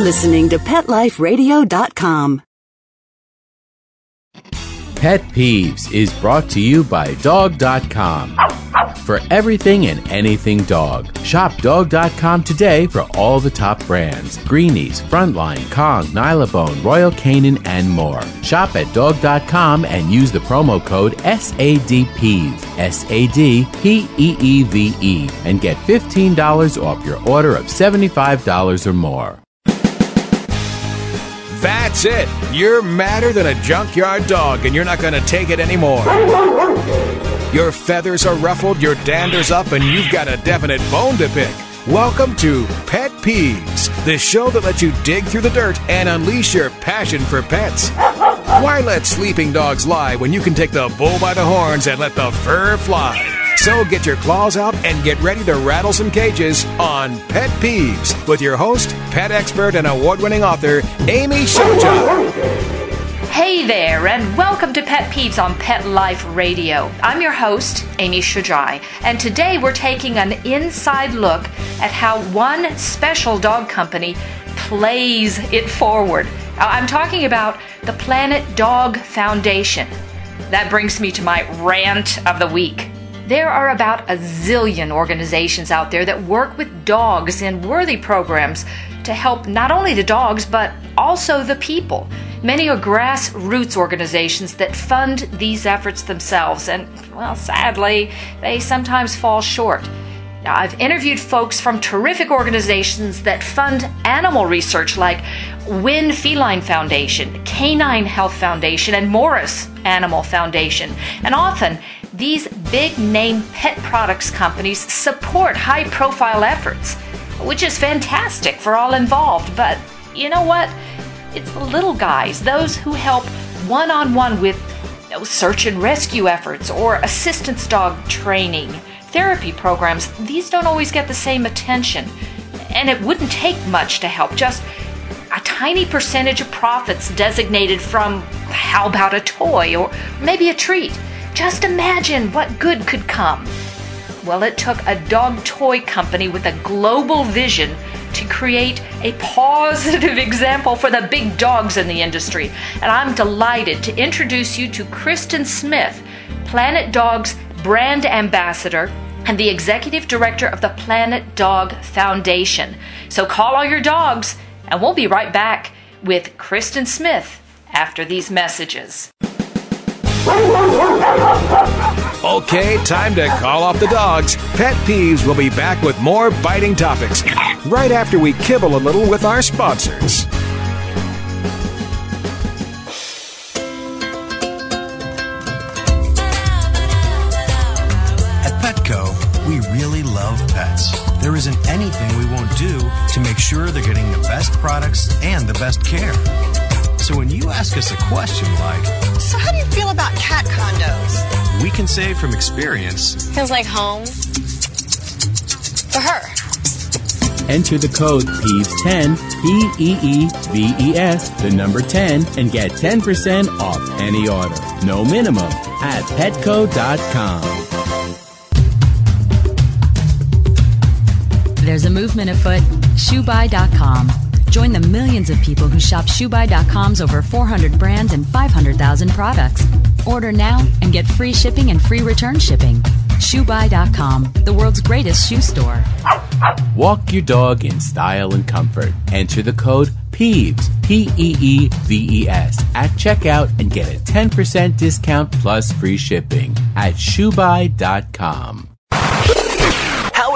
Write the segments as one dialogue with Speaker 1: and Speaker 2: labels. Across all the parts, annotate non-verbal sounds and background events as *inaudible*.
Speaker 1: listening to PetLifeRadio.com.
Speaker 2: Pet Peeves is brought to you by Dog.com. For everything and anything dog, shop Dog.com today for all the top brands Greenies, Frontline, Kong, Nylabone, Royal Canin, and more. Shop at Dog.com and use the promo code SADPEEVE, S A D P E E V E, and get $15 off your order of $75 or more.
Speaker 3: That's it. You're madder than a junkyard dog, and you're not going to take it anymore. Your feathers are ruffled, your dander's up, and you've got a definite bone to pick. Welcome to Pet Peeves, the show that lets you dig through the dirt and unleash your passion for pets. Why let sleeping dogs lie when you can take the bull by the horns and let the fur fly? So get your claws out and get ready to rattle some cages on Pet Peeves with your host, pet expert, and award winning author, Amy Shojai.
Speaker 4: Hey there, and welcome to Pet Peeves on Pet Life Radio. I'm your host, Amy Shojai, and today we're taking an inside look at how one special dog company plays it forward. I'm talking about the Planet Dog Foundation. That brings me to my rant of the week. There are about a zillion organizations out there that work with dogs in worthy programs to help not only the dogs, but also the people. Many are grassroots organizations that fund these efforts themselves, and, well, sadly, they sometimes fall short. Now, I've interviewed folks from terrific organizations that fund animal research like Winn Feline Foundation, Canine Health Foundation, and Morris Animal Foundation. And often, these big name pet products companies support high profile efforts, which is fantastic for all involved. But you know what? It's the little guys, those who help one on one with you know, search and rescue efforts or assistance dog training, therapy programs. These don't always get the same attention. And it wouldn't take much to help, just a tiny percentage of profits designated from how about a toy or maybe a treat. Just imagine what good could come. Well, it took a dog toy company with a global vision to create a positive *laughs* example for the big dogs in the industry. And I'm delighted to introduce you to Kristen Smith, Planet Dog's brand ambassador and the executive director of the Planet Dog Foundation. So call all your dogs, and we'll be right back with Kristen Smith after these messages.
Speaker 3: Okay, time to call off the dogs. Pet Peeves will be back with more biting topics right after we kibble a little with our sponsors.
Speaker 5: At Petco, we really love pets. There isn't anything we won't do to make sure they're getting the best products and the best care. So when you ask us a question like,
Speaker 6: So, how do you feel about cat condos?
Speaker 5: we can say from experience,
Speaker 6: Feels like home. For her.
Speaker 2: Enter the code PEEVES10, P E E V E S, the number 10, and get 10% off any order. No minimum at petco.com.
Speaker 7: There's a movement afoot. ShoeBuy.com. Join the millions of people who shop ShoeBuy.com's over 400 brands and 500,000 products. Order now and get free shipping and free return shipping. ShoeBuy.com, the world's greatest shoe store.
Speaker 2: Walk your dog in style and comfort. Enter the code PEEVES, P E E V E S, at checkout and get a 10% discount plus free shipping at shoebuy.com.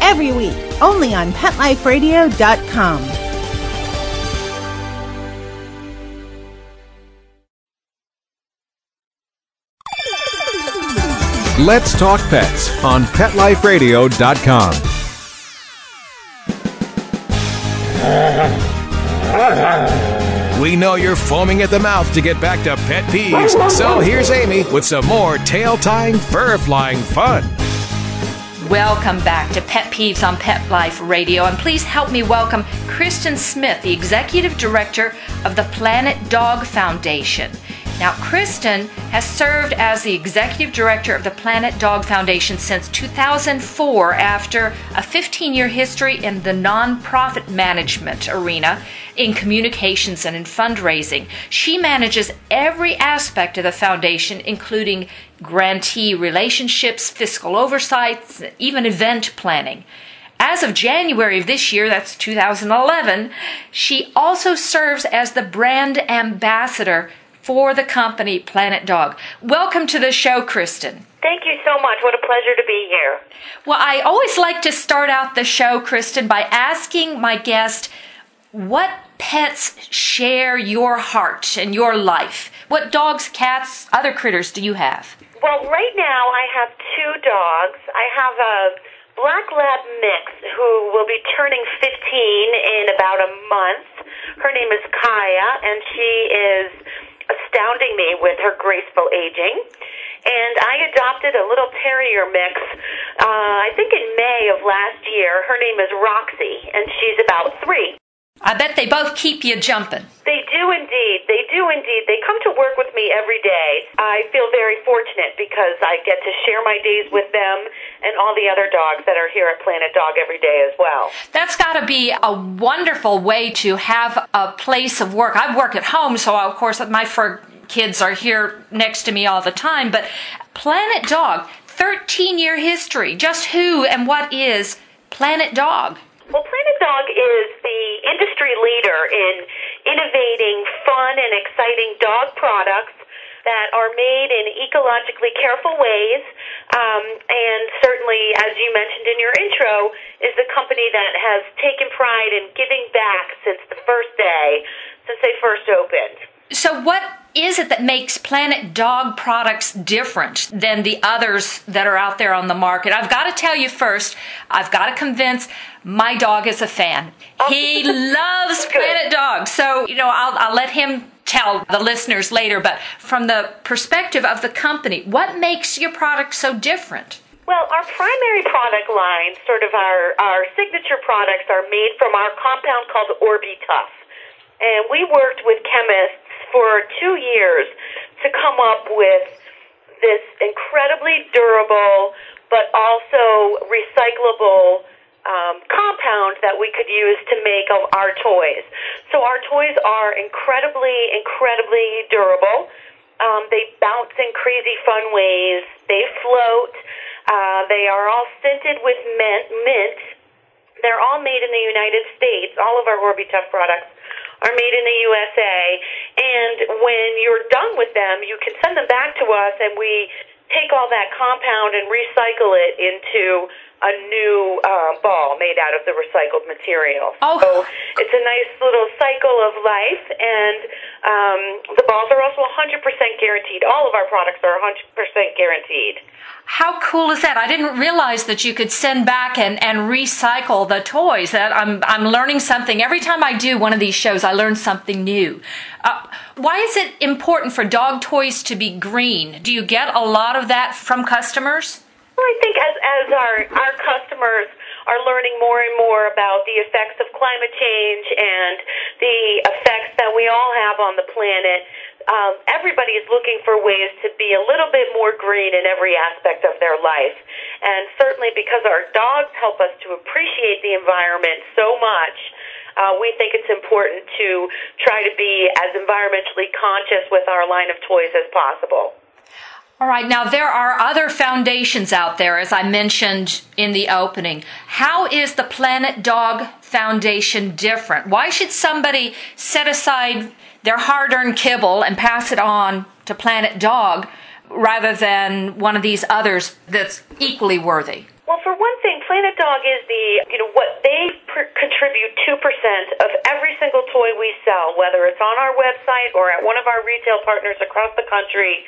Speaker 8: every week, only on PetLifeRadio.com.
Speaker 3: Let's Talk Pets on PetLifeRadio.com. We know you're foaming at the mouth to get back to pet peeves, so here's Amy with some more tail tying, fur flying fun.
Speaker 4: Welcome back to Pet Peeves on Pet Life Radio, and please help me welcome Kristen Smith, the Executive Director of the Planet Dog Foundation. Now, Kristen has served as the executive director of the Planet Dog Foundation since 2004 after a 15 year history in the nonprofit management arena in communications and in fundraising. She manages every aspect of the foundation, including grantee relationships, fiscal oversight, even event planning. As of January of this year, that's 2011, she also serves as the brand ambassador for the company Planet Dog. Welcome to the show, Kristen.
Speaker 9: Thank you so much. What a pleasure to be here.
Speaker 4: Well, I always like to start out the show, Kristen, by asking my guest what pets share your heart and your life? What dogs, cats, other critters do you have?
Speaker 9: Well, right now I have two dogs. I have a black lab mix who will be turning 15 in about a month. Her name is Kaya, and she is astounding me with her graceful aging. And I adopted a little terrier mix, uh, I think in May of last year. Her name is Roxy, and she's about three.
Speaker 4: I bet they both keep you jumping.
Speaker 9: They do indeed. They do indeed. They come to work with me every day. I feel very fortunate because I get to share my days with them and all the other dogs that are here at Planet Dog every day as well.
Speaker 4: That's got to be a wonderful way to have a place of work. I work at home, so of course my fur kids are here next to me all the time, but Planet Dog, 13 year history. Just who and what is Planet Dog?
Speaker 9: Well, Planet Dog is the industry leader in innovating fun and exciting dog products that are made in ecologically careful ways. Um, and certainly, as you mentioned in your intro, is the company that has taken pride in giving back since the first day, since they first opened.
Speaker 4: So, what is it that makes Planet Dog products different than the others that are out there on the market? I've got to tell you first, I've got to convince my dog is a fan. He *laughs* loves Planet Dog. So, you know, I'll, I'll let him tell the listeners later, but from the perspective of the company, what makes your product so different?
Speaker 9: Well, our primary product line, sort of our, our signature products, are made from our compound called Orbee-Tuff. And we worked with chemists for two years to come up with this incredibly durable but also recyclable um, compound that we could use to make our toys. So our toys are incredibly, incredibly durable. Um, they bounce in crazy fun ways. They float. Uh, they are all scented with mint. mint. They're all made in the United States. All of our Orbee-Tuff products are made in the USA. And when you're done with them, you can send them back to us, and we take all that compound and recycle it into a new uh, ball made out of the recycled material.
Speaker 4: Oh.
Speaker 9: So it's a nice little cycle of life, and um, the balls are also 100% guaranteed. All of our products are 100% guaranteed.
Speaker 4: How cool is that? I didn't realize that you could send back and, and recycle the toys. That I'm I'm learning something every time I do one of these shows. I learn something new. Uh, why is it important for dog toys to be green? Do you get a lot of that from customers?
Speaker 9: Well, I think as as our our customers are learning more and more about the effects of climate change and the effects that we all have on the planet, um, everybody is looking for ways to be a little bit more green in every aspect of their life. And certainly because our dogs help us to appreciate the environment so much, uh, we think it's important to try to be as environmentally conscious with our line of toys as possible.
Speaker 4: All right, now there are other foundations out there, as I mentioned in the opening. How is the Planet Dog foundation different? Why should somebody set aside their hard earned kibble and pass it on to Planet Dog rather than one of these others that's equally worthy?
Speaker 9: Well, for one thing, Planet Dog is the, you know, what they contribute 2% of every single toy we sell, whether it's on our website or at one of our retail partners across the country.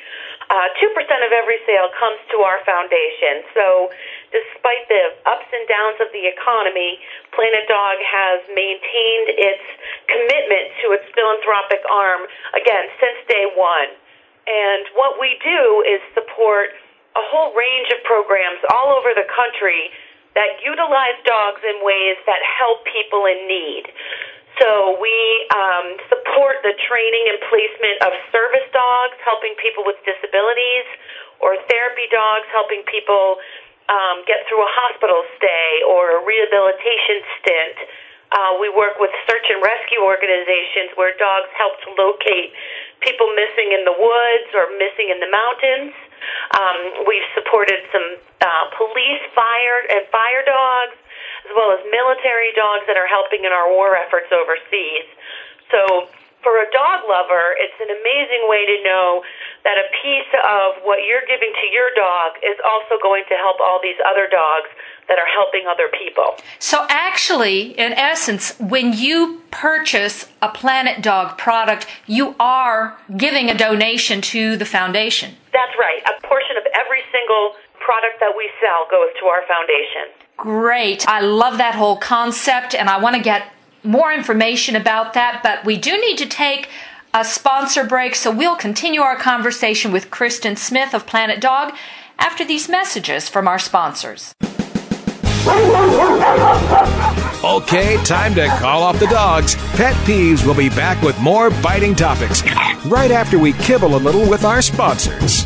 Speaker 9: Uh, 2% of every sale comes to our foundation. So, despite the ups and downs of the economy, Planet Dog has maintained its commitment to its philanthropic arm, again, since day one. And what we do is support a whole range of programs all over the country that utilize dogs in ways that help people in need. So we um, support the training and placement of service dogs, helping people with disabilities, or therapy dogs, helping people um, get through a hospital stay or a rehabilitation stint. Uh, we work with search and rescue organizations where dogs help to locate people missing in the woods or missing in the mountains. Um, we've supported some uh, police, fire, and fire dogs, as well as military dogs that are helping in our war efforts overseas. So, for a dog lover, it's an amazing way to know that a piece of what you're giving to your dog is also going to help all these other dogs that are helping other people.
Speaker 4: So, actually, in essence, when you purchase a Planet Dog product, you are giving a donation to the foundation.
Speaker 9: That's right. A portion of every single product that we sell goes to our foundation.
Speaker 4: Great. I love that whole concept, and I want to get more information about that, but we do need to take a sponsor break, so we'll continue our conversation with Kristen Smith of Planet Dog after these messages from our sponsors.
Speaker 3: Okay, time to call off the dogs. Pet Peeves will be back with more biting topics right after we kibble a little with our sponsors.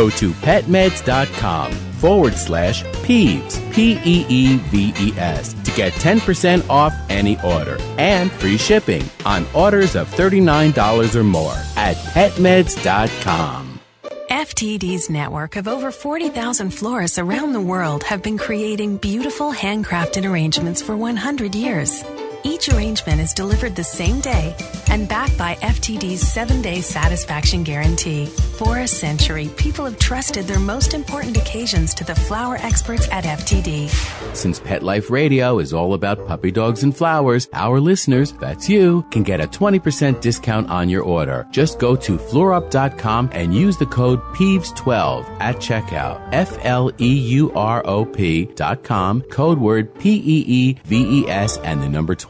Speaker 2: Go to petmeds.com forward slash Peeves, P E E V E S, to get 10% off any order and free shipping on orders of $39 or more at petmeds.com.
Speaker 10: FTD's network of over 40,000 florists around the world have been creating beautiful handcrafted arrangements for 100 years. Each arrangement is delivered the same day and backed by FTD's seven day satisfaction guarantee. For a century, people have trusted their most important occasions to the flower experts at FTD.
Speaker 2: Since Pet Life Radio is all about puppy dogs and flowers, our listeners, that's you, can get a 20% discount on your order. Just go to fleurop.com and use the code PEEVES12 at checkout. F L E U R O P dot com, code word P E E V E S and the number 12.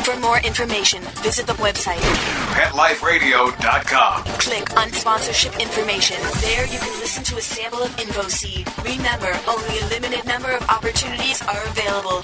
Speaker 11: For more information, visit the website
Speaker 3: PetLifeRadio.com.
Speaker 11: Click on sponsorship information. There you can listen to a sample of InfoSeed. Remember, only a limited number of opportunities are available.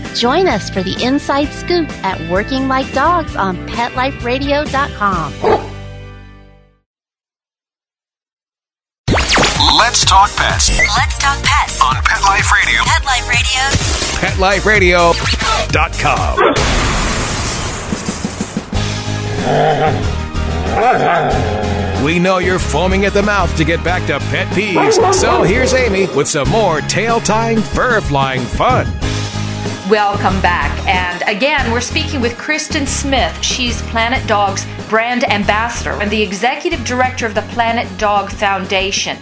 Speaker 12: Join us for the inside scoop at Working Like Dogs on PetLifeRadio.com.
Speaker 3: Let's talk pets
Speaker 11: Let's talk pets
Speaker 3: on Pet Life Radio.
Speaker 11: Pet Life Radio.
Speaker 3: PetLifeRadio.com. We know you're foaming at the mouth to get back to pet peeves, so here's Amy with some more tail tying, fur flying fun.
Speaker 4: Welcome back. And again, we're speaking with Kristen Smith. She's Planet Dog's brand ambassador and the executive director of the Planet Dog Foundation.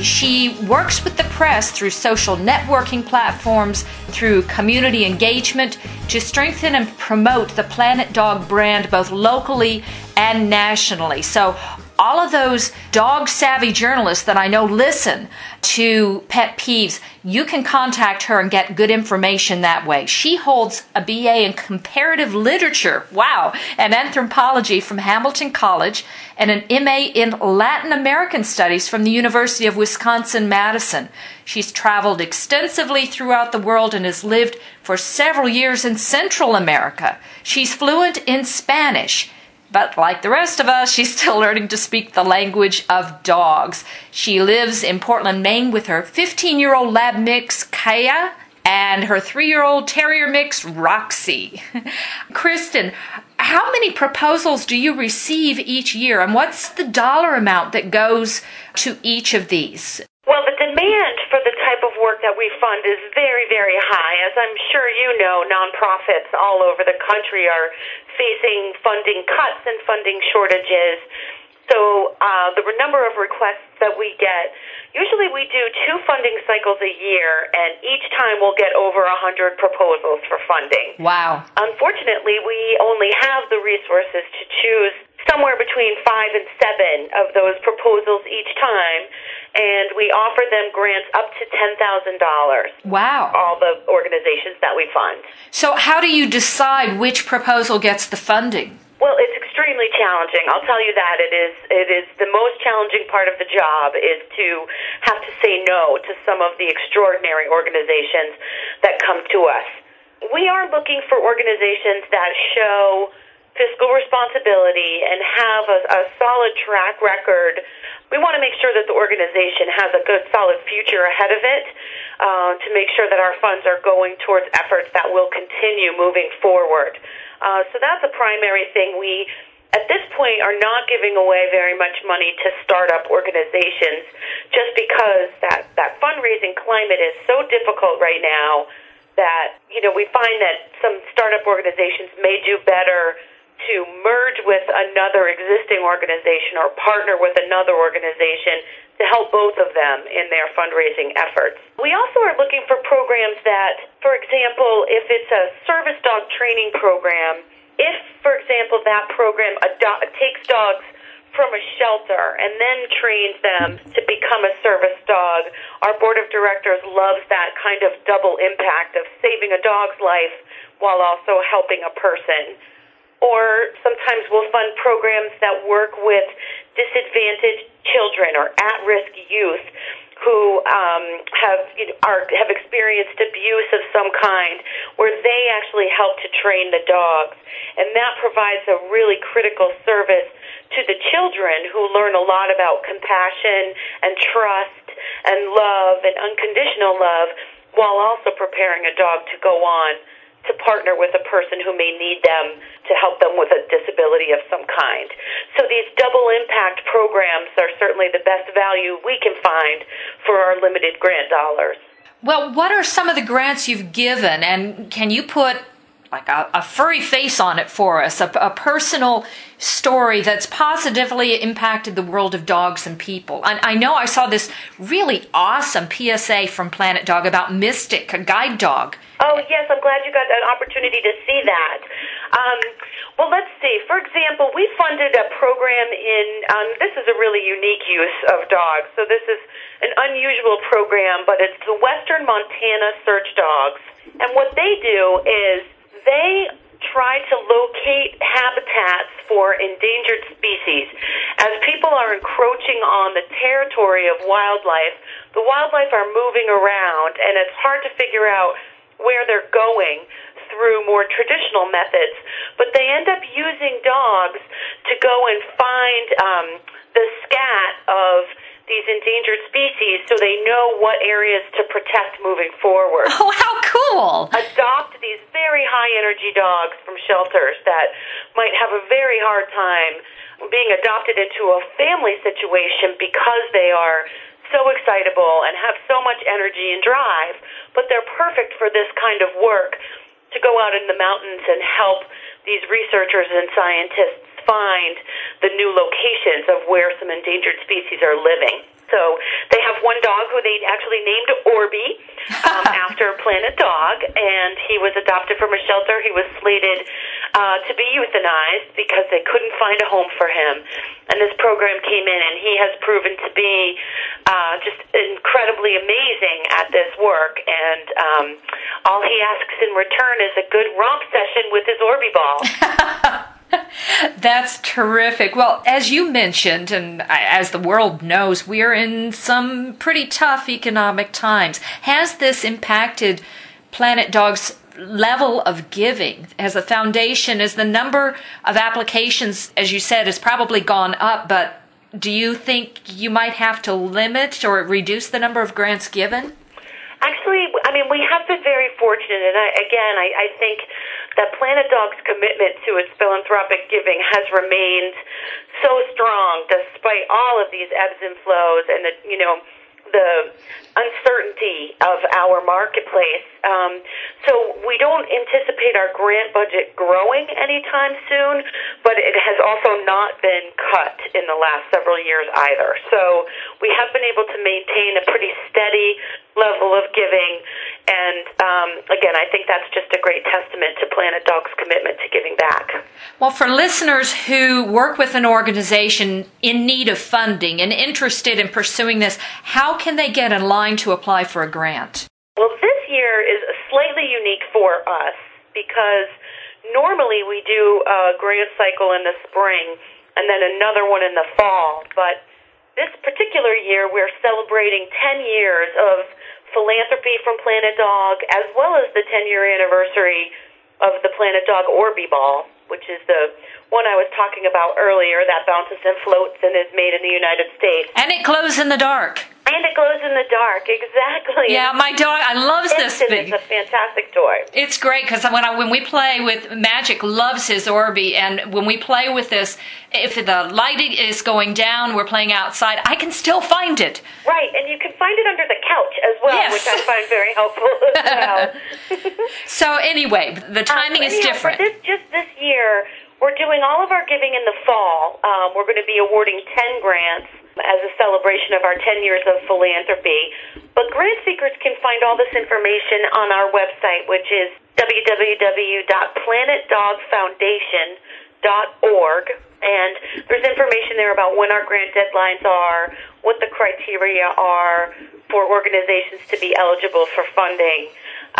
Speaker 4: She works with the press through social networking platforms, through community engagement to strengthen and promote the Planet Dog brand both locally and nationally. So, all of those dog savvy journalists that I know listen to Pet Peeves, you can contact her and get good information that way. She holds a BA in comparative literature, wow, and anthropology from Hamilton College and an MA in Latin American studies from the University of Wisconsin Madison. She's traveled extensively throughout the world and has lived for several years in Central America. She's fluent in Spanish. But like the rest of us, she's still learning to speak the language of dogs. She lives in Portland, Maine with her 15 year old lab mix, Kaya, and her three year old terrier mix, Roxy. *laughs* Kristen, how many proposals do you receive each year, and what's the dollar amount that goes to each of these?
Speaker 9: Well, the demand for the work that we fund is very, very high. As I'm sure you know, nonprofits all over the country are facing funding cuts and funding shortages. So uh, the number of requests that we get, usually we do two funding cycles a year, and each time we'll get over a 100 proposals for funding.
Speaker 4: Wow.
Speaker 9: Unfortunately, we only have the resources to choose somewhere between five and seven of those proposals each time, and we offer them grants up to $10,000.
Speaker 4: Wow.
Speaker 9: All the organizations that we fund.
Speaker 4: So, how do you decide which proposal gets the funding?
Speaker 9: Well, it's extremely challenging. I'll tell you that it is. It is the most challenging part of the job is to have to say no to some of the extraordinary organizations that come to us. We are looking for organizations that show fiscal responsibility and have a, a solid track record. We want to make sure that the organization has a good, solid future ahead of it uh, to make sure that our funds are going towards efforts that will continue moving forward. Uh, so that's a primary thing. We, at this point, are not giving away very much money to startup organizations just because that, that fundraising climate is so difficult right now that, you know, we find that some startup organizations may do better to merge with another existing organization or partner with another organization to help both of them in their fundraising efforts. We also are looking for programs that, for example, if it's a service dog training program, if, for example, that program takes dogs from a shelter and then trains them to become a service dog, our board of directors loves that kind of double impact of saving a dog's life while also helping a person or sometimes we'll fund programs that work with disadvantaged children or at-risk youth who um, have you know, are have experienced abuse of some kind, where they actually help to train the dogs, and that provides a really critical service to the children who learn a lot about compassion and trust and love and unconditional love, while also preparing a dog to go on to partner with a person who may need them to help them with a disability of some kind. So these double impact programs are certainly the best value we can find for our limited grant dollars.
Speaker 4: Well, what are some of the grants you've given, and can you put like a, a furry face on it for us, a, a, personal story that's positively impacted the world of dogs and people. And I know I saw this really awesome PSA from Planet Dog about Mystic, a guide dog.
Speaker 9: Oh, yes, I'm glad you got an opportunity to see that. Um, well, let's see. For example, we funded a program in, um, this is a really unique use of dogs. So this is an unusual program, but it's the Western Montana Search Dogs. And what they do is they try to locate habitats for endangered species. As people are encroaching on the territory of wildlife, the wildlife are moving around, and it's hard to figure out where they're going through more traditional methods. But they end up using dogs to go and find um, the scat of these endangered species so they know what areas to protect moving forward.
Speaker 4: Oh, how cool!
Speaker 9: Adopt these very high energy dogs from shelters that might have a very hard time being adopted into a family situation because they are so excitable and have so much energy and drive, but they're perfect for this kind of work to go out in the mountains and help these researchers and scientists find the new locations of where some endangered species are living. So they have one dog who they actually named Orbee um, *laughs* after Planet Dog, and he was adopted from a shelter. He was slated uh, to be euthanized because they couldn't find a home for him. And this program came in, and he has proven to be uh, just incredibly amazing at this work. And um, all he asks in return is a good romp session with his Orbee ball. *laughs*
Speaker 4: That's terrific. Well, as you mentioned, and as the world knows, we are in some pretty tough economic times. Has this impacted Planet Dog's level of giving as a foundation? As the number of applications, as you said, has probably gone up, but do you think you might have to limit or reduce the number of grants given?
Speaker 9: Actually, I mean, we have been very fortunate, and I, again, I, I think that Planet Dog's commitment to its philanthropic giving has remained so strong despite all of these ebbs and flows and the, you know, the uncertainty of our marketplace. Um, so we don't anticipate our grant budget growing anytime soon, but it has also not been cut in the last several years either. So we have been able to maintain a pretty steady level of giving. And um, again, I think that's just a great testament to Planet Dog's commitment to giving back.
Speaker 4: Well, for listeners who work with an organization in need of funding and interested in pursuing this, how can they get in line to apply for a grant?
Speaker 9: Well, this year is slightly unique for us because normally we do a grant cycle in the spring and then another one in the fall. But this particular year, we're celebrating 10 years of philanthropy from Planet Dog, as well as the 10 year anniversary of the Planet Dog Orbee Ball, which is the one I was talking about earlier that bounces and floats and is made in the United States.
Speaker 4: And it glows in the dark.
Speaker 9: And it glows in the dark, exactly.
Speaker 4: Yeah, my dog, I loves this thing.
Speaker 9: It's a fantastic toy.
Speaker 4: It's great because when I, when we play with Magic, loves his Orbee, and when we play with this, if the light is going down, we're playing outside, I can still find it.
Speaker 9: Right, and you can find it under the couch as well,
Speaker 4: Yes.
Speaker 9: which I find very helpful as *laughs* well. *laughs*
Speaker 4: So anyway, the timing
Speaker 9: Um,
Speaker 4: is
Speaker 9: anyhow,
Speaker 4: different.
Speaker 9: For this, just this year, we're doing all of our giving in the fall. Um, we're going to be awarding 10 grants as a celebration of our 10 years of philanthropy. But grant seekers can find all this information on our website, which is www.planetdogfoundation.org. And there's information there about when our grant deadlines are, what the criteria are for organizations to be eligible for funding,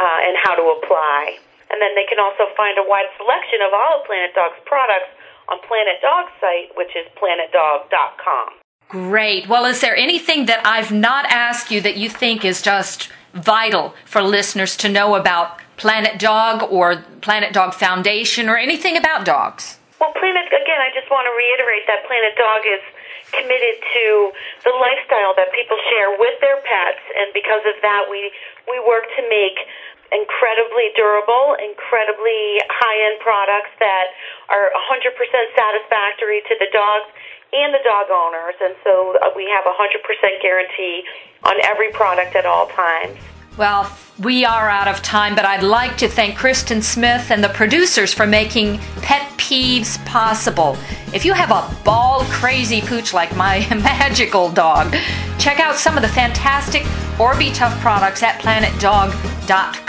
Speaker 9: uh, and how to apply. And then they can also find a wide selection of all of Planet Dog's products on Planet Dog's site, which is planetdog.com.
Speaker 4: Great. Well, is there anything that I've not asked you that you think is just vital for listeners to know about Planet Dog or Planet Dog Foundation or anything about dogs?
Speaker 9: Well, Planet, again, I just want to reiterate that Planet Dog is committed to the lifestyle that people share with their pets, and because of that, we, we work to make incredibly durable, incredibly high end products that are 100% satisfactory to the dogs and the dog owners. And so uh, we have a 100% guarantee on every product at all times.
Speaker 4: Well, we are out of time, but I'd like to thank Kristen Smith and the producers for making Pet Peeves possible. If you have a ball crazy pooch like my *laughs* magical dog, check out some of the fantastic Orbee products at planetdog.com.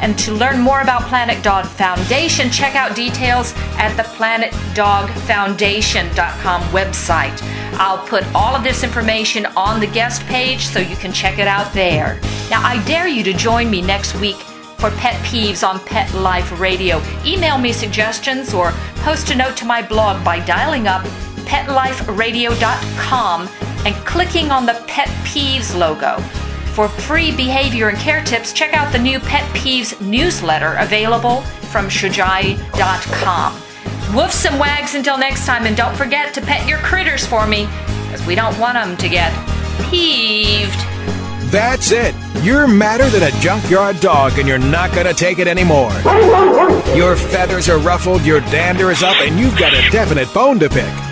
Speaker 4: And to learn more about Planet Dog Foundation, check out details at the planetdogfoundation.com website. I'll put all of this information on the guest page so you can check it out there. Now, I dare you to join me next week for Pet Peeves on Pet Life Radio. Email me suggestions or post a note to my blog by dialing up petliferadio.com and clicking on the Pet Peeves logo. For free behavior and care tips, check out the new Pet Peeves newsletter available from shojai.com. Woofs and wags until next time, and don't forget to pet your critters for me, because we don't want them to get peeved.
Speaker 3: That's it. You're madder than a junkyard dog, and you're not going to take it anymore. *laughs* Your feathers are ruffled, your dander is up, and you've got a definite bone to pick.